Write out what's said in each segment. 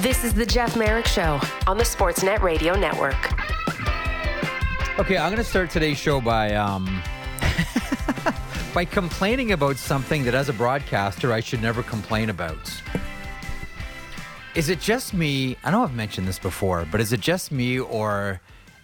This is the Jeff Marek Show on the Sportsnet Radio Network. Okay, I'm going to start today's show by um, by complaining about something that, as a broadcaster, I should never complain about. Is it just me? I know I've mentioned this before, but is it just me, or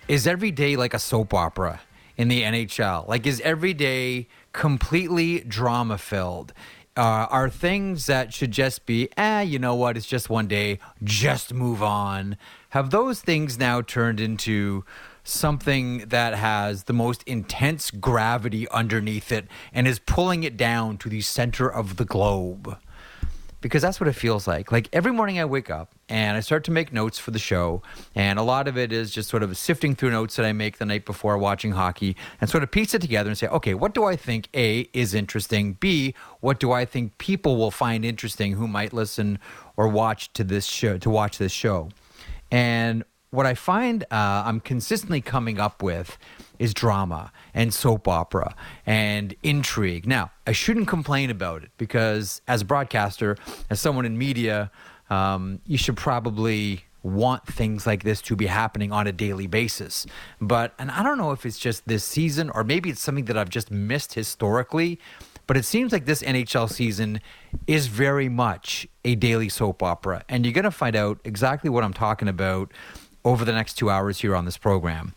is every day like a soap opera in the NHL? Like, is every day completely drama filled? Uh, are things that should just be, eh, you know what, it's just one day, just move on. Have those things now turned into something that has the most intense gravity underneath it and is pulling it down to the center of the globe? Because that's what it feels like. Like every morning I wake up and I start to make notes for the show, and a lot of it is just sort of sifting through notes that I make the night before watching hockey and sort of piece it together and say, okay, what do I think A is interesting? B, what do I think people will find interesting who might listen or watch to this show to watch this show? And what I find uh, I'm consistently coming up with is drama and soap opera and intrigue. Now, I shouldn't complain about it because, as a broadcaster, as someone in media, um, you should probably want things like this to be happening on a daily basis. But, and I don't know if it's just this season or maybe it's something that I've just missed historically, but it seems like this NHL season is very much a daily soap opera. And you're going to find out exactly what I'm talking about over the next two hours here on this program.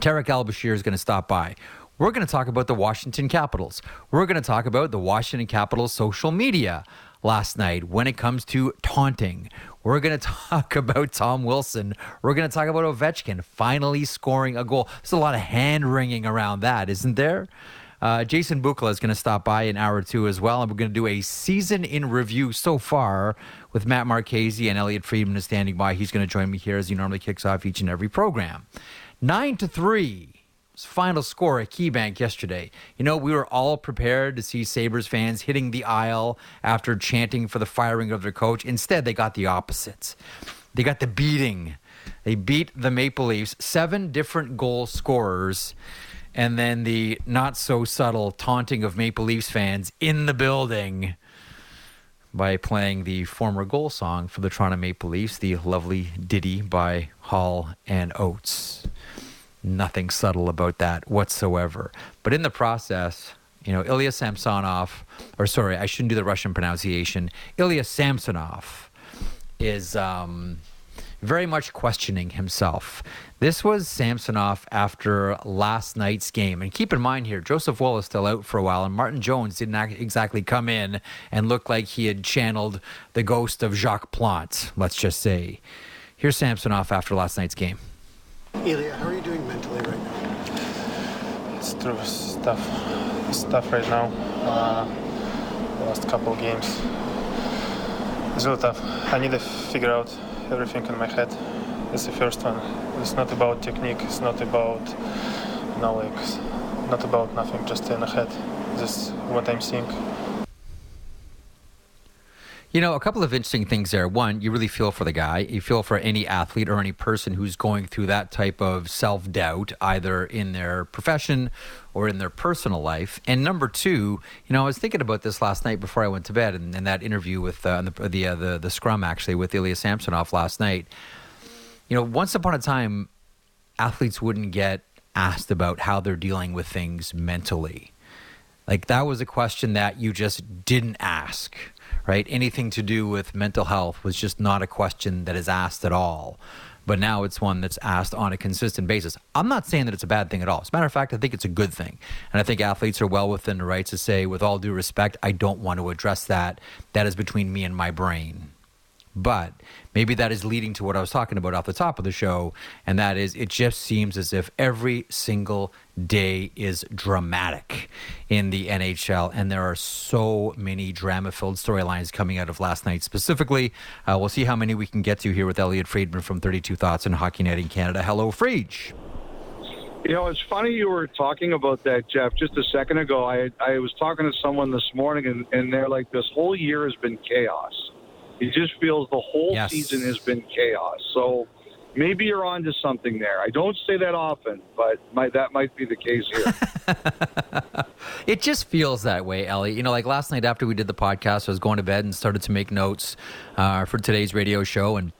Tarik El-Bashir is going to stop by. We're going to talk about the Washington Capitals. We're going to talk about the Washington Capitals social media last night when it comes to taunting. We're going to talk about Tom Wilson. We're going to talk about Ovechkin finally scoring a goal. There's a lot of hand wringing around that, isn't there? Uh, Jason Bukala is going to stop by in hour two as well, and we're going to do a season in review so far with Matt Marchese and Elliotte Friedman is standing by. He's going to join me here as he normally kicks off each and every program. Nine to three. Final score at KeyBank yesterday. You know, we were all prepared to see Sabres fans hitting the aisle after chanting for the firing of their coach. Instead, they got the opposites. They got the beating. They beat the Maple Leafs, seven different goal scorers, and then the not so subtle taunting of Maple Leafs fans in the building by playing the former goal song for the Toronto Maple Leafs, the lovely ditty by Hall and Oates nothing subtle about that whatsoever. But in the process, you know, Ilya Samsonov, or sorry, I shouldn't do the Russian pronunciation. Ilya Samsonov is um, very much questioning himself. This was Samsonov after last night's game. And keep in mind here, Joseph Woll is still out for a while, and Martin Jones didn't exactly come in and look like he had channeled the ghost of Jacques Plante, let's just say. Here's Samsonov after last night's game. Ilya, how are you doing mentally right now? It's true. It's tough. It's tough right now. Uh, last couple games. It's really tough. I need to figure out everything in my head. It's the first one. It's not about technique. It's not about, you know, like, not about nothing. Just in the head. This is what I'm seeing. You know, a couple of interesting things there. One, you really feel for the guy. You feel for any athlete or any person who's going through that type of self doubt, either in their profession or in their personal life. And number two, you know, I was thinking about this last night before I went to bed, and, and that interview with uh, the the, uh, the the scrum actually with Ilya Samsonov last night. You know, once upon a time, athletes wouldn't get asked about how they're dealing with things mentally. Like that was a question that you just didn't ask right? Anything to do with mental health was just not a question that is asked at all. But now it's one that's asked on a consistent basis. I'm not saying that it's a bad thing at all. As a matter of fact, I think it's a good thing. And I think athletes are well within the rights to say, with all due respect, I don't want to address that. That is between me and my brain. But maybe that is leading to what I was talking about off the top of the show, and that is it just seems as if every single day is dramatic in the NHL, and there are so many drama filled storylines coming out of last night specifically. Uh, we'll see how many we can get to here with Elliotte Friedman from 32 Thoughts and Hockey in Canada. Hello, Friedge. You know, it's funny you were talking about that, Jeff. Just a second ago, I I was talking to someone this morning, and, and they're like, "This whole year has been chaos." It just feels the whole yes. season has been chaos. So maybe you're onto something there. I don't say that often, but my, that might be the case here. it just feels that way, Ellie. You know, like last night after we did the podcast, I was going to bed and started to make notes uh, for today's radio show, and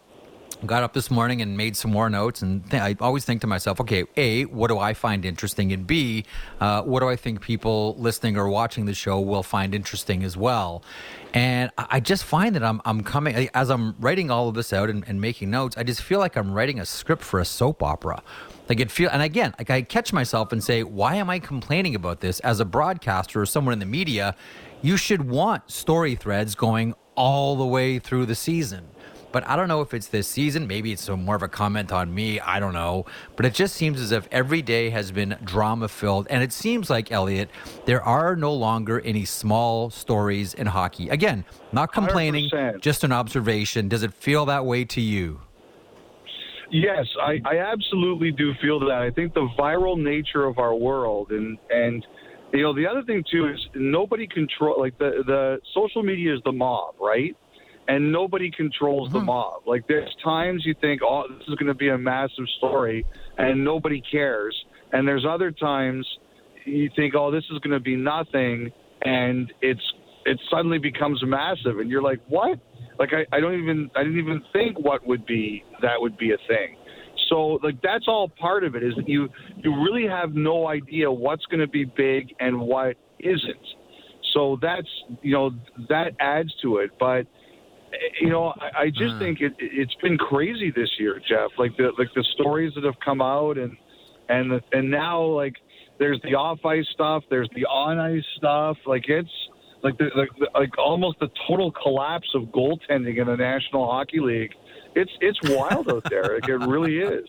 got up this morning and made some more notes and th- i always think to myself okay a what do i find interesting? And b uh, what do i think people listening or watching the show will find interesting as well? And i just find that i'm, I'm coming as i'm writing all of this out and, and making notes i just feel like i'm writing a script for a soap opera. Like it feel and again like i catch myself and say why am i complaining about this? As a broadcaster or someone in the media you should want story threads going all the way through the season but I don't know if it's this season. Maybe it's more of a comment on me. I don't know. But it just seems as if every day has been drama filled. And it seems like, Elliotte, there are no longer any small stories in hockey. Again, not complaining, 100%. just an observation. Does it feel that way to you? Yes, I, I absolutely do feel that. I think the viral nature of our world and and you know the other thing too is nobody control like the the social media is the mob, right? And nobody controls mm-hmm. the mob. Like there's times you think, oh, this is going to be a massive story, and nobody cares. And there's other times you think, oh, this is going to be nothing, and it's it suddenly becomes massive, and you're like, what? Like I, I don't even I didn't even think what would be that would be a thing. So like that's all part of it is that you you really have no idea what's going to be big and what isn't. So that's you know that adds to it, but you know, I, I just uh. think it, it's been crazy this year, Jeff. Like the like the stories that have come out, and and the, and now like there's the off ice stuff, there's the on ice stuff. Like it's like the, like, like almost the total collapse of goaltending in the National Hockey League. It's it's wild out there. Like it really is.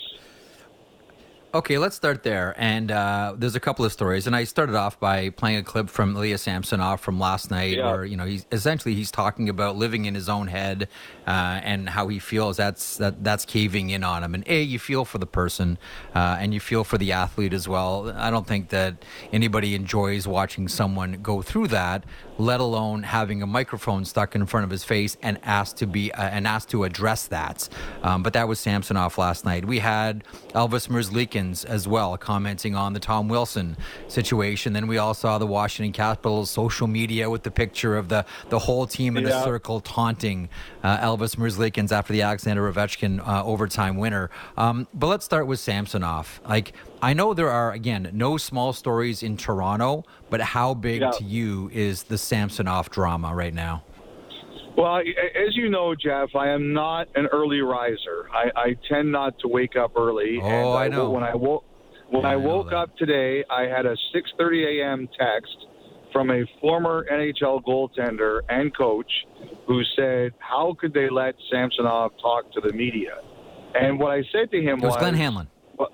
Okay, let's start there. And uh, there's a couple of stories, and I started off by playing a clip from Ilya Samsonov from last night, yeah. where you know he's essentially he's talking about living in his own head uh, and how he feels that's that that's caving in on him. And a, you feel for the person, uh, and you feel for the athlete as well. I don't think that anybody enjoys watching someone go through that, let alone having a microphone stuck in front of his face and asked to be uh, and asked to address that. Um, but that was Samsonov last night. We had Elvis As well, commenting on the Tom Wilson situation. Then we all saw the Washington Capitals social media with the picture of the, the whole team in yeah. a circle taunting uh, Elvis Merzlikins after the Alexander Ovechkin uh, overtime winner. Um, but let's start with Samsonov. Like, I know there are, again, no small stories in Toronto, but how big yeah. to you is the Samsonov drama right now? Well, as you know, Jeff, I am not an early riser. I, I tend not to wake up early. Oh, and I, I know. When I woke when I, I woke up today, I had a 6:30 a.m. text from a former NHL goaltender and coach who said, "How could they let Samsonov talk to the media?" And what I said to him it was, was Glenn Hanlon. Well,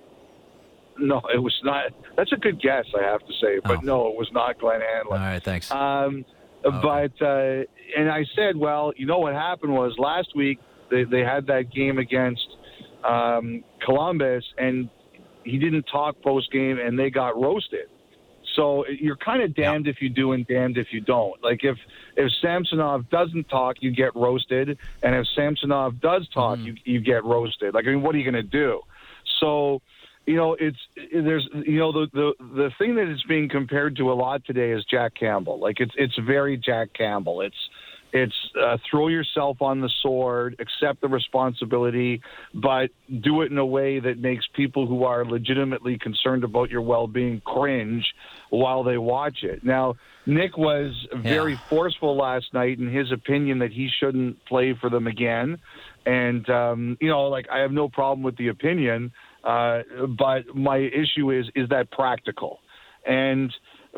no, it was not. That's a good guess, I have to say, but oh. no, it was not Glenn Hanlon. All right, thanks. Um, okay. But uh, and I said, well, you know what happened was last week they, they had that game against um, Columbus, and he didn't talk post game, and they got roasted. So you're kind of damned if you do and damned if you don't. Like if if Samsonov doesn't talk, you get roasted, and if Samsonov does talk, mm. you you get roasted. Like I mean, what are you going to do? So you know, it's there's you know the the the thing that is being compared to a lot today is Jack Campbell. Like it's it's very Jack Campbell. It's it's uh, throw yourself on the sword, accept the responsibility, but do it in a way that makes people who are legitimately concerned about your well-being cringe while they watch it. Now, Nick was very yeah. forceful last night in his opinion that he shouldn't play for them again, and um, you know, like I have no problem with the opinion uh, but my issue is is that practical? And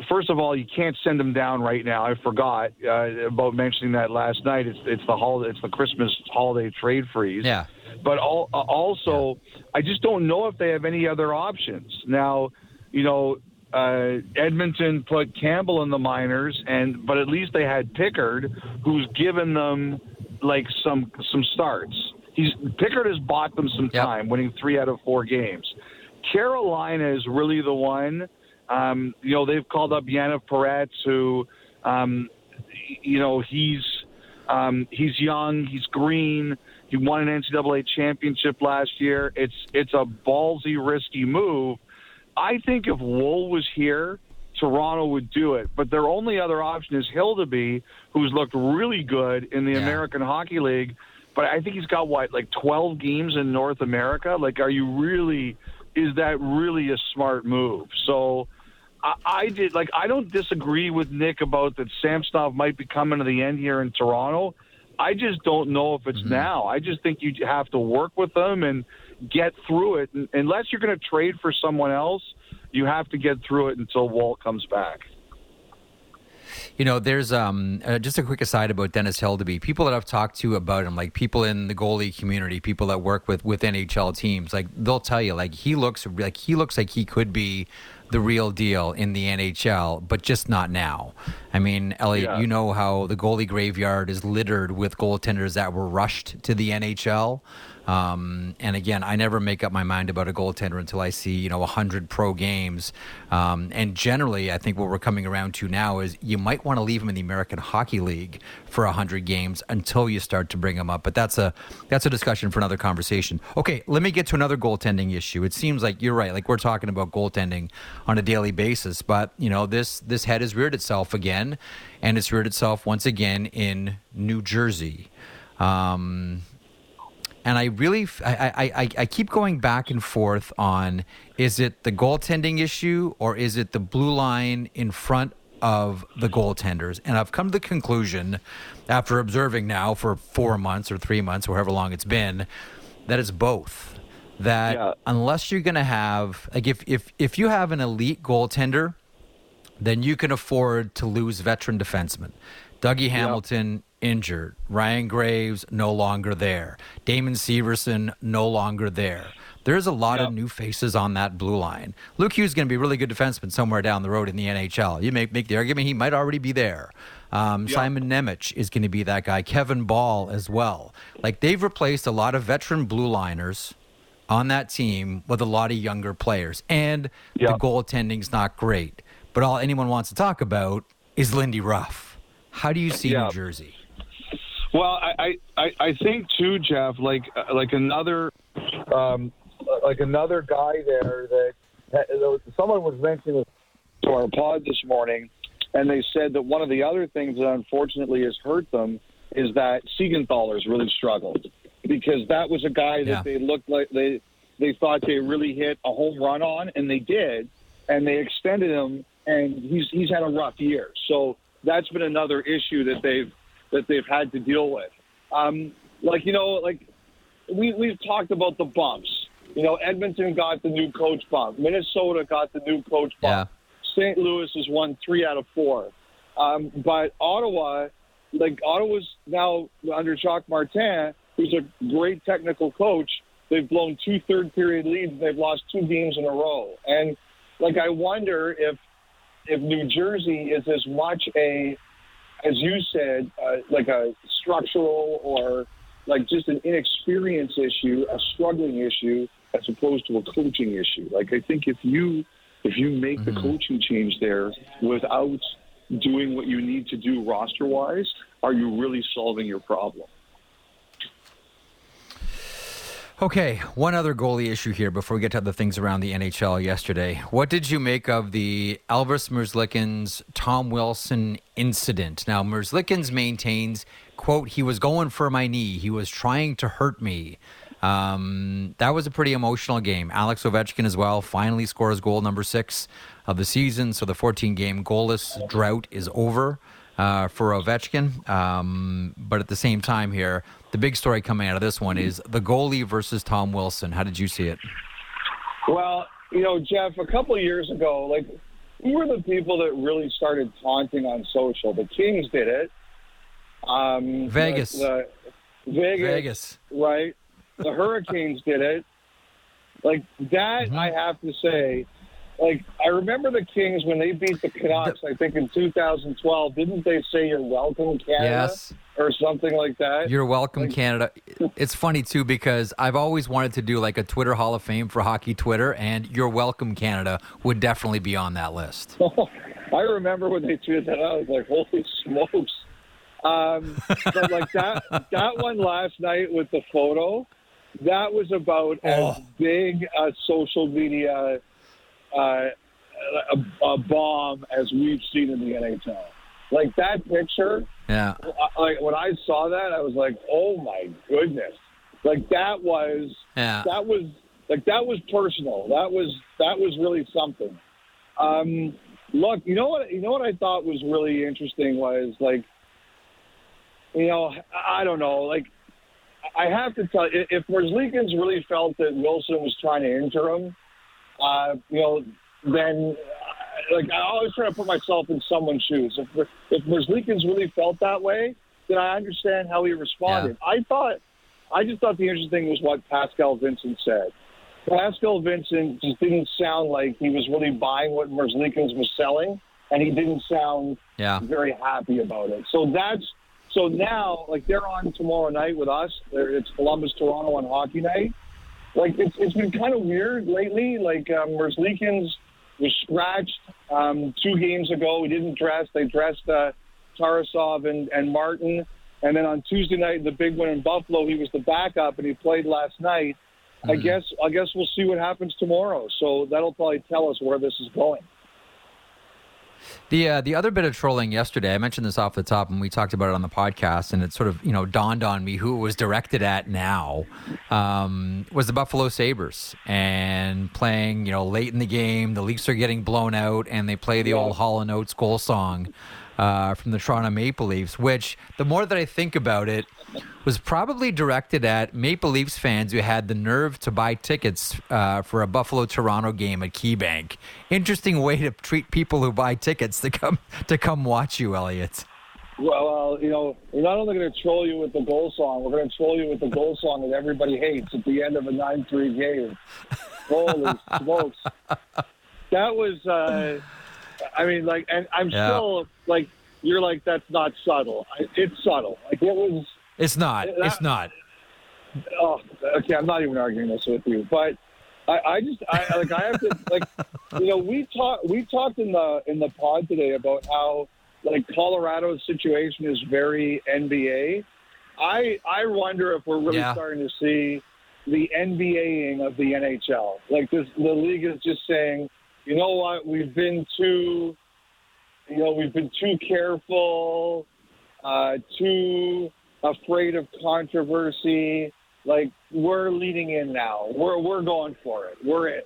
first of all, you can't send them down right now. I forgot uh, about mentioning that last night. It's it's the holiday, it's the Christmas holiday trade freeze. Yeah. But all, uh, also, yeah. I just don't know if they have any other options now. You know, uh, Edmonton put Campbell in the minors, and but at least they had Pickard, who's given them like some some starts he's Pickard has bought them some time, yep. winning three out of four games. Carolina is really the one. Um, you know, they've called up Yaniv Peretz, who, um, you know, he's um, he's young, he's green. He won an NCAA championship last year. It's it's a ballsy, risky move. I think if Woll was here, Toronto would do it. But their only other option is Hildeby, who's looked really good in the yeah. American Hockey League but I think he's got what like 12 games in North America. Like, are you really? Is that really a smart move? So. I, I did like I don't disagree with Nick about that Samsonov might be coming to the end here in Toronto. I just don't know if it's mm-hmm. now. I just think you have to work with them and get through it. And unless you're going to trade for someone else, you have to get through it until Walt comes back. You know, there's um, uh, just a quick aside about Dennis Hildeby. People that I've talked to about him, like people in the goalie community, people that work with with NHL teams, like they'll tell you, like he looks like he looks like he could be the real deal in the NHL, but just not now. I mean, Elliotte, yeah. you know how the goalie graveyard is littered with goaltenders that were rushed to the NHL. Um, and again, I never make up my mind about a goaltender until I see you know hundred pro games. Um, and generally, I think what we're coming around to now is you might want to leave him in the American Hockey League for hundred games until you start to bring him up. But that's a that's a discussion for another conversation. Okay, let me get to another goaltending issue. It seems like you're right. Like we're talking about goaltending on a daily basis, but you know this this head has reared itself again, and it's reared itself once again in New Jersey. Um, and I really I, I, I keep going back and forth on is it the goaltending issue or is it the blue line in front of the goaltenders? And I've come to the conclusion after observing now for four months or three months or however long it's been that it's both. That yeah. unless you're going to have like if, if if you have an elite goaltender then you can afford to lose veteran defensemen. Dougie Hamilton injured. Ryan Graves no longer there. Damon Severson no longer there. There's a lot yep. of new faces on that blue line. Luke Hughes is going to be a really good defenseman somewhere down the road in the NHL. You make make the argument he might already be there. Um, yep. Simon Nemec is going to be that guy. Kevin Bahl as well. Like they've replaced a lot of veteran blue liners on that team with a lot of younger players, and yep. the goaltending's not great. But all anyone wants to talk about is Lindy Ruff. How do you see New Jersey? Well, I, I, I think too, Jeff. Like uh, like another um, like another guy there that, that someone was mentioning to our pod this morning, and they said that one of the other things that unfortunately has hurt them is that Siegenthaler's really struggled because that was a guy that yeah. they looked like they they thought they really hit a home run on, and they did, and they extended him, and he's he's had a rough year. So that's been another issue that they've that they've had to deal with. Um, like you know, like we we've talked about the bumps. You know, Edmonton got the new coach bump. Minnesota got the new coach bump. Yeah. St. Louis has won three out of four. Um, but Ottawa, like Ottawa's now under Jacques Martin, who's a great technical coach. They've blown two third period leads. They've lost two games in a row. And like I wonder if if New Jersey is as much a as you said, uh, like a structural or like just an inexperience issue, a struggling issue, as opposed to a coaching issue. Like I think if you if you make mm-hmm. the coaching change there without doing what you need to do roster wise, are you really solving your problem? Okay, one other goalie issue here before we get to other things around the NHL yesterday. What did you make of the Elvis Merzlikins Tom Wilson incident? Now, Merzlikins maintains, quote, he was going for my knee. He was trying to hurt me. Um, that was a pretty emotional game. Alex Ovechkin as well finally scores goal number six of the season. So the 14 game goalless drought is over uh, for Ovechkin. Um, but at the same time, here, the big story coming out of this one is the goalie versus Tom Wilson. How did you see it? Well, you know, Jeff, a couple of years ago, like, who were the people that really started taunting on social? The Kings did it. Um, Vegas. The, the Vegas. Vegas. Right. The Hurricanes did it. Like that, mm-hmm. I have to say, like I remember the Kings when they beat the Canucks. I think in 2012. Didn't they say "You're welcome, Canada"? Yes. Or something like that. You're welcome, like, Canada. It's funny too because I've always wanted to do like a Twitter Hall of Fame for hockey Twitter, and "You're welcome, Canada" would definitely be on that list. I remember when they tweeted that out. I was like, "Holy smokes!" Um, but like that that one last night with the photo, that was about oh. as big a social media uh, a, a, bomb as we've seen in the NHL. Like that picture. Yeah. Like when I saw that, I was like, "Oh my goodness!" Like that was. Yeah. That was like that was personal. That was that was really something. Um, look, you know what? You know what I thought was really interesting was like, you know, I don't know, like. I have to tell you, if Merzlikins really felt that Wilson was trying to injure him, uh, you know, then like I always try to put myself in someone's shoes. If if Merzlikins really felt that way, then I understand how he responded. Yeah. I thought, I just thought the interesting thing was what Pascal Vincent said. Pascal Vincent just didn't sound like he was really buying what Merzlikins was selling, and he didn't sound yeah. very happy about it. So that's so now, like they're on tomorrow night with us. They're, it's Columbus Toronto on hockey night. Like it's it's been kind of weird lately. Like um, Merzlikins was scratched um, two games ago. He didn't dress. They dressed uh, Tarasov and, and Martin. And then on Tuesday night, the big one in Buffalo, he was the backup and he played last night. Mm-hmm. I guess I guess we'll see what happens tomorrow. So that'll probably tell us where this is going. The uh, the other bit of trolling yesterday, I mentioned this off the top, and we talked about it on the podcast, and it sort of you know dawned on me who it was directed at now um, was the Buffalo Sabres, and playing you know late in the game, the Leafs are getting blown out, and they play the old Hall and Oates goal song uh, from the Toronto Maple Leafs, which the more that I think about it, was probably directed at Maple Leafs fans who had the nerve to buy tickets uh, for a Buffalo Toronto game at KeyBank. Interesting way to treat people who buy tickets to come to come watch you, Elliotte. Well, uh, you know, we're not only going to troll you with the goal song, we're going to troll you with the goal song that everybody hates at the end of a 9 3 game. Holy smokes. That was, uh, I mean, like, and I'm yeah. still, like, you're like, that's not subtle. It's subtle. Like, it was it's not. That, it's not. Oh, okay. I'm not even arguing this with you, but I, I just, I like, I have to, like, you know, we talked, we talked in the in the pod today about how like Colorado's situation is very NBA. I I wonder if we're really yeah. starting to see the NBAing of the NHL. Like this, the league is just saying, you know what, we've been too, you know, we've been too careful, uh, too afraid of controversy. Like we're leading in now. We're we're going for it. We're in.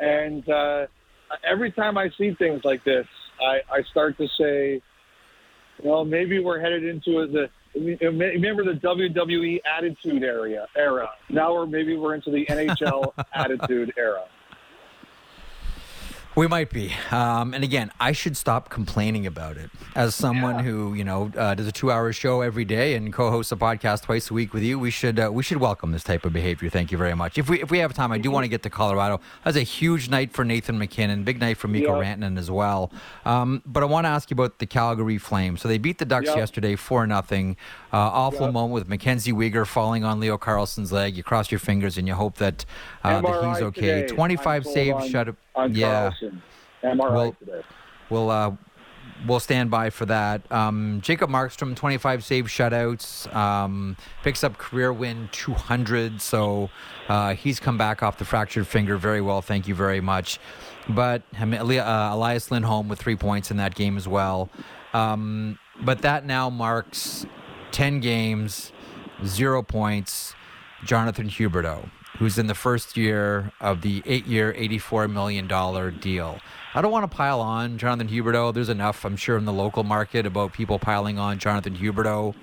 And uh, every time I see things like this, I, I start to say, well, maybe we're headed into the remember the WWE Attitude Era era. Now we're maybe we're into the NHL Attitude era. We might be. Um, and again, I should stop complaining about it. As someone yeah. who, you know, uh, does a two-hour show every day and co-hosts a podcast twice a week with you, we should uh, we should welcome this type of behavior. Thank you very much. If we if we have time, I do want to get to Colorado. That's a huge night for Nathan MacKinnon, big night for Mikko yeah. Rantanen as well. Um, but I want to ask you about the Calgary Flames. So they beat the Ducks yesterday four nothing. Uh, awful moment with Mackenzie Weegar falling on Leo Carlsson's leg. You cross your fingers and you hope that, uh, that he's okay. Twenty-five saves, shut up on yeah. Carlsson. MRI we'll, today. We'll uh, we'll stand by for that. Um, Jacob Markstrom, 25 save shutouts, um, picks up career win 200. So uh, he's come back off the fractured finger very well. Thank you very much. But uh, Elias Lindholm with three points in that game as well. Um, but that now marks 10 games, zero points. Jonathan Huberdeau who's in the first year of the eight year, $84 million deal. I don't want to pile on Jonathan Huberdeau. There's enough, I'm sure, in the local market about people piling on Jonathan Huberdeau.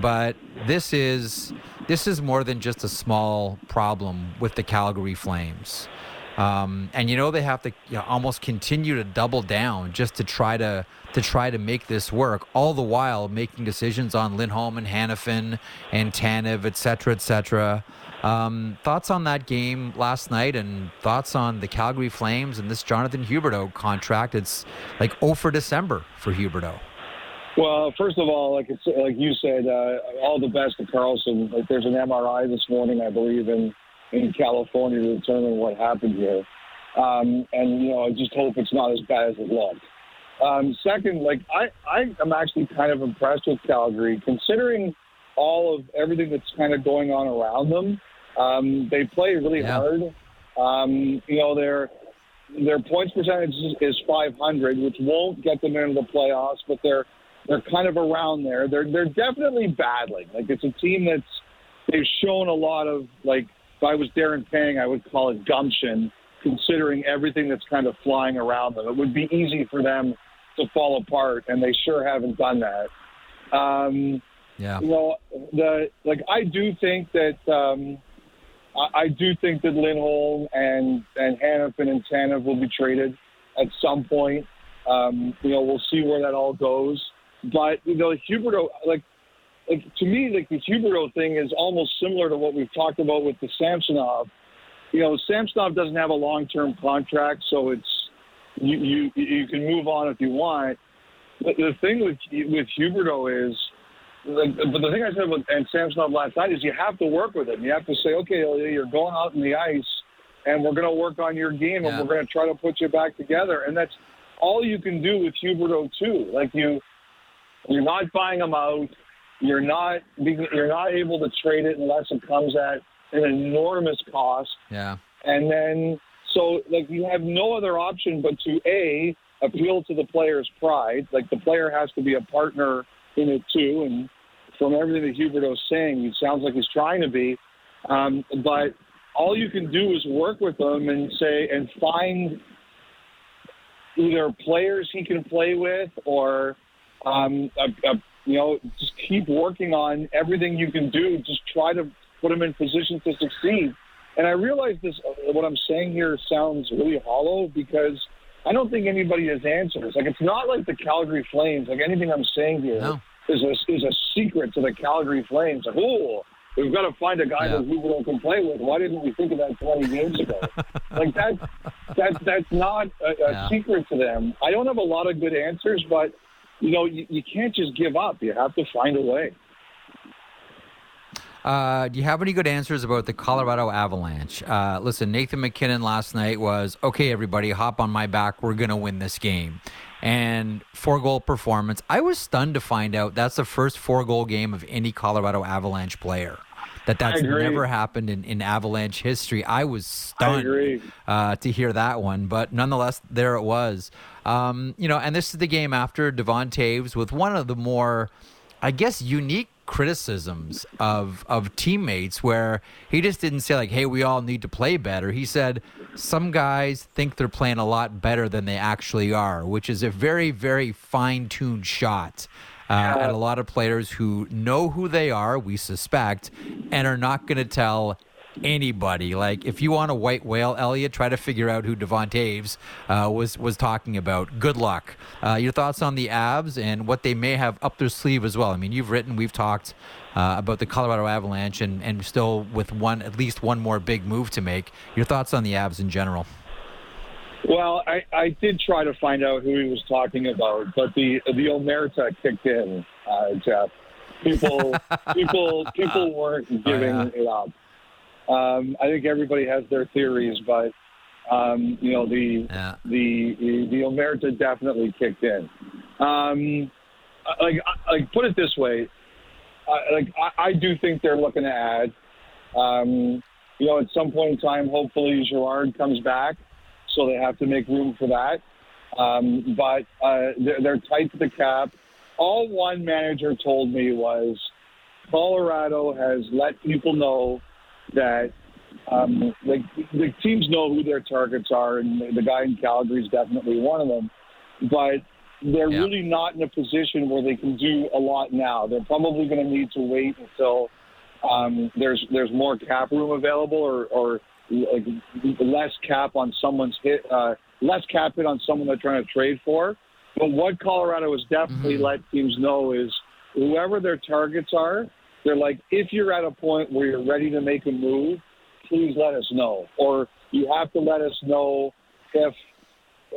But this is this is more than just a small problem with the Calgary Flames. Um, and you know they have to you know, almost continue to double down just to try to to try to make this work. All the while making decisions on Lindholm and Hanifin and Tanev, et cetera, et cetera. Um, thoughts on that game last night and thoughts on the Calgary Flames and this Jonathan Huberdeau contract? It's like 0 for December for Huberdeau. Well, first of all, like like you said, uh, all the best to Carlsson. Like there's an MRI this morning, I believe, in in California to determine what happened here. Um, and you know, I just hope it's not as bad as it looked. Um, second, like I, I am actually kind of impressed with Calgary, considering all of everything that's kind of going on around them. Um, they play really yeah. hard. Um, you know, their their points percentage is 500, which won't get them into the playoffs, but they're they're kind of around there. They're they're definitely battling. Like it's a team that's they've shown a lot of like. If I was Darren Pang, I would call it gumption, considering everything that's kind of flying around them. It would be easy for them to fall apart, and they sure haven't done that. Um, yeah. You know, the like I do think that um, I, do think that Lindholm and and Hanifin and Tanev will be traded at some point. Um, you know, we'll see where that all goes. But you know, Huberdeau, like, like to me, like the Huberdeau thing is almost similar to what we've talked about with the Samsonov. You know, Samsonov doesn't have a long-term contract, so it's you you you can move on if you want. But the thing with with Huberdeau is, like, but the thing I said with and Samsonov last night is you have to work with him. You have to say, okay, Ilya, you're going out in the ice, and we're going to work on your game, and Yeah. we're going to try to put you back together. And that's all you can do with Huberdeau too. Like you, you're not buying him out. You're not you're not able to trade it unless it comes at an enormous cost. Yeah. And then, so like you have no other option but to a appeal to the player's pride. Like the player has to be a partner in it too. And from everything that Huberdeau's saying, it sounds like he's trying to be. Um, but all you can do is work with them and say and find either players he can play with or um, a, a, you know just keep working on everything you can do. Just try to put him in position to succeed. And I realize this. What I'm saying here sounds really hollow because I don't think anybody has answers. Like it's not like the Calgary Flames. Like anything I'm saying here No. Is a is a secret to the Calgary Flames. Like oh. We've got to find a guy Yeah. that don't complain with. Why didn't we think of that 20 games ago? like that, that that's not a, a Yeah. secret to them. I don't have a lot of good answers, but you know, you, you can't just give up. You have to find a way. Uh, do you have any good answers about the Colorado Avalanche? Uh, listen, Nathan MacKinnon last night was okay. Everybody, hop on my back. We're gonna win this game. And four goal performance. I was stunned to find out that's the first four goal game of any Colorado Avalanche player. That that's never happened in, in Avalanche history. I was stunned agree. uh, to hear that one, but nonetheless, there it was. Um, you know, and this is the game after Devon Toews with one of the more, I guess, unique criticisms of of teammates where he just didn't say like, "Hey, we all need to play better." He said some guys think they're playing a lot better than they actually are, which is a very very fine tuned shot. Uh, at a lot of players who know who they are, we suspect, and are not going to tell anybody. Like if you want a white whale, Elliotte, try to figure out who Devon Toews uh, was was talking about. Good luck. Uh, your thoughts on the Abs and what they may have up their sleeve as well. I mean, you've written, we've talked uh, about the Colorado Avalanche, and and still with one at least one more big move to make. Your thoughts on the Abs in general? Well, I, I did try to find out who he was talking about, but the the omerta kicked in, uh, Jeff. People people people weren't giving yeah. it up. Um, I think everybody has their theories, but um, you know the Yeah. the the, the omerta definitely kicked in. Um, like like put it this way, I, like I, I do think they're looking to add. Um, you know, at some point in time, hopefully Girard comes back, so they have to make room for that. Um, but uh, they're, they're tight to the cap. All one manager told me was Colorado has let people know that um, the, the teams know who their targets are, and the guy in Calgary is definitely one of them. But they're Yeah. really not in a position where they can do a lot now. They're probably going to need to wait until um, there's there's more cap room available, or, or like less cap on someone's hit, uh, less cap hit on someone they're trying to trade for. But what Colorado has definitely let teams know is whoever their targets are, they're like, if you're at a point where you're ready to make a move, please let us know. Or you have to let us know if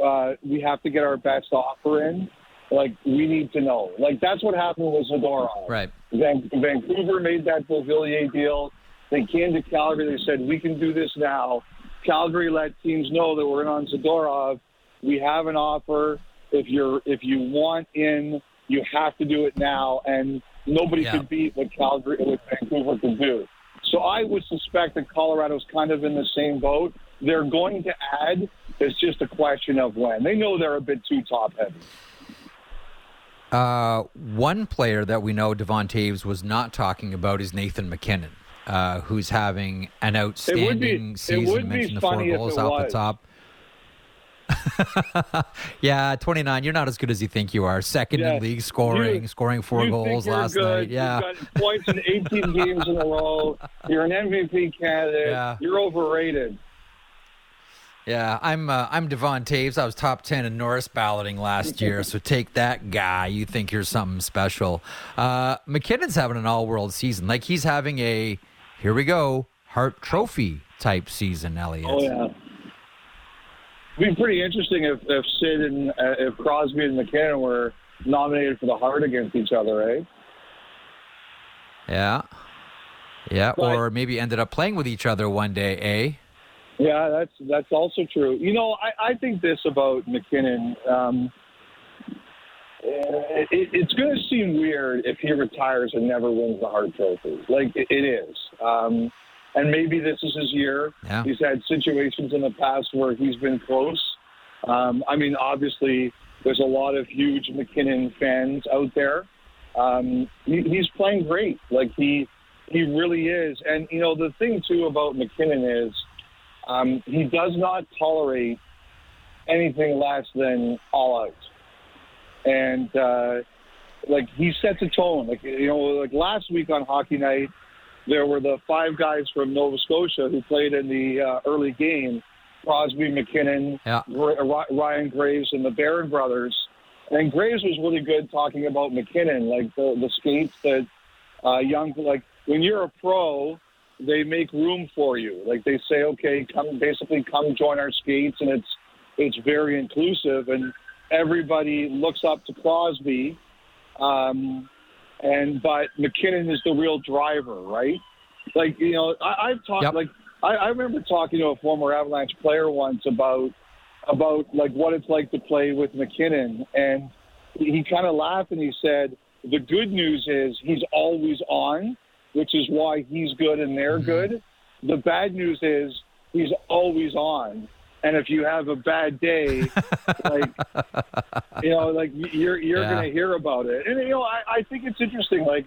uh, we have to get our best offer in. Like, we need to know. Like, that's what happened with Zadorov. Right. Van- Vancouver made that Beauvillier deal. They came to Calgary. They said, we can do this now. Calgary let teams know that we're in on Zadorov. We have an offer. If you're if you want in, you have to do it now. And nobody Yeah. could beat what Calgary and what Vancouver could do. So I would suspect that Colorado's kind of in the same boat. They're going to add. It's just a question of when. They know they're a bit too top heavy. Uh, one player that we know Devon Toews was not talking about is Nathan MacKinnon, uh, who's having an outstanding be, season. Mentioned the four goals off the top. yeah, 29. You're not as good as you think you are. Second in league scoring, you, scoring four goals last good. night. Yeah. You've got points in 18 games in a row. You're an MVP candidate. Yeah. You're overrated. Yeah, I'm uh, I'm Devon Toews. I was top ten in Norris balloting last year, so take that guy. You think you're something special? Uh, MacKinnon's having an all-world season. Like he's having a here we go Hart Trophy type season. Elliotte. Oh yeah. It'd be pretty interesting if if Sid and uh, if Crosby and MacKinnon were nominated for the Hart against each other, eh? Yeah. Yeah, but, or maybe ended up playing with each other one day, eh? Yeah, that's that's also true. You know, I, I think this about MacKinnon. Um, it, it's going to seem weird if he retires and never wins the Hart Trophy. Like it, it is, um, and maybe this is his year. Yeah. He's had situations in the past where he's been close. Um, I mean, obviously, there's a lot of huge MacKinnon fans out there. Um, he, he's playing great. Like he he really is. And you know, the thing too about MacKinnon is um, he does not tolerate anything less than all out. And uh, like he sets a tone. Like you know, like last week on Hockey Night, there were the five guys from Nova Scotia who played in the uh, early game: Crosby, MacKinnon, yeah. Ryan Graves, and the Barron brothers. And Graves was really good talking about MacKinnon, like the the skates that uh, young like when you're a pro, they make room for you. Like they say, okay, come basically come join our skates, and it's it's very inclusive, and everybody looks up to Crosby. Um, and but MacKinnon is the real driver, right? Like you know, I, I've talked yep. like I, I remember talking to a former Avalanche player once about about like what it's like to play with MacKinnon, and he kind of laughed and he said, "The good news is he's always on." which is why he's good and they're mm-hmm. good. The bad news is he's always on. And if you have a bad day, like you know, like you're you're yeah. going to hear about it. And you know, I, I think it's interesting. Like,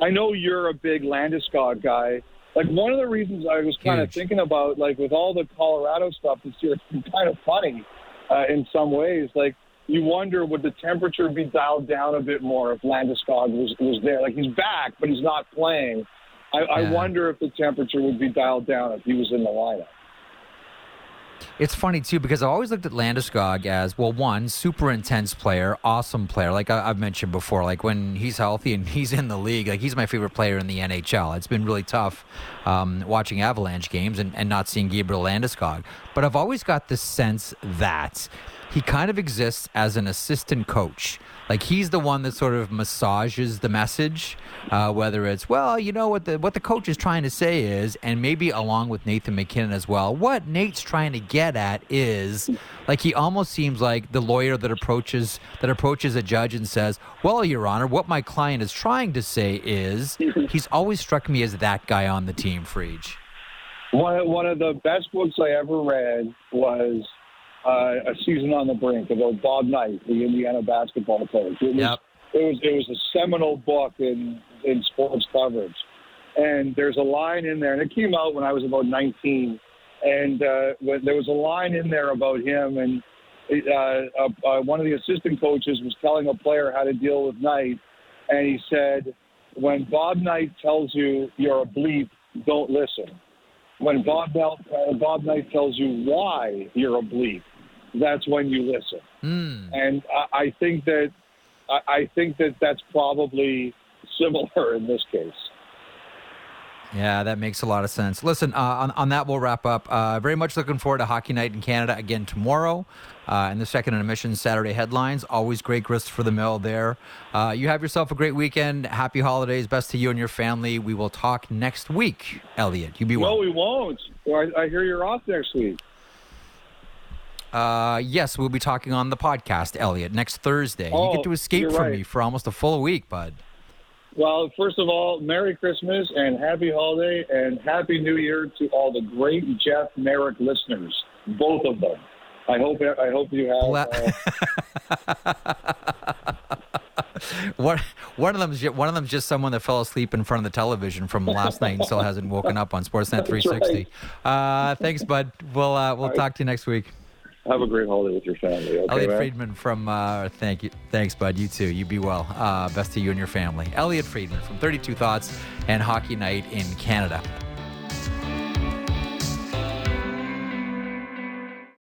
I know you're a big Landeskog guy. Like one of the reasons I was kind Huge. of thinking about, like with all the Colorado stuff this year, it's kind of funny uh, in some ways. Like you wonder would the temperature be dialed down a bit more if Landeskog was was there? Like he's back, but he's not playing. I, yeah. I wonder if the temperature would be dialed down if he was in the lineup. It's funny too because I always looked at Landeskog as well. One super intense player, awesome player. Like I, have mentioned before, like when he's healthy and he's in the league, like he's my favorite player in the NHL. It's been really tough um, watching Avalanche games and, and not seeing Gabriel Landeskog. But I've always got the sense that he kind of exists as an assistant coach. Like he's the one that sort of massages the message, uh, whether it's well, you know what the what the coach is trying to say is, and maybe along with Nathan MacKinnon as well. What Nate's trying to get at is, like he almost seems like the lawyer that approaches that approaches a judge and says, "Well, Your Honor, what my client is trying to say is." He's always struck me as that guy on the team, Friedge. One one of the best books I ever read was uh, a season on the brink about Bob Knight, the Indiana basketball coach. It was, yep. it was it was a seminal book in in sports coverage, and there's a line in there, and it came out when I was about 19, and uh, when, there was a line in there about him, and uh, uh, one of the assistant coaches was telling a player how to deal with Knight, and he said, "When Bob Knight tells you you're a bleep, don't listen." When Bob, uh, Bob Knight tells you why you're a bleep, that's when you listen. Mm. And I, I think that I, I think that that's probably similar in this case. Yeah, that makes a lot of sense. Listen, uh, on, on that, we'll wrap up. Uh, very much looking forward to Hockey Night in Canada again tomorrow. Uh, and the second intermission Saturday headlines. Always great grist for the mill there. Uh, you have yourself a great weekend. Happy holidays. Best to you and your family. We will talk next week, Elliotte. You be well. No, we won't. I, I hear you're off next week. Uh, yes, we'll be talking on the podcast, Elliotte, next Thursday. Oh, you get to escape from right. me for almost a full week, bud. Well, first of all, Merry Christmas and Happy Holiday and Happy New Year to all the great Jeff Marek listeners, both of them. I hope I hope you have. Uh... one one of them's one of them's just someone that fell asleep in front of the television from last night and still hasn't woken up on Sportsnet 360. Uh, thanks, bud. We'll uh, we'll talk to you next week. Have a great holiday with your family. Okay, Elliotte man? Friedman from uh, thank you, thanks, bud. You too. You be well. Uh, best to you and your family. Elliotte Friedman from 32 Thoughts and Hockey Night in Canada.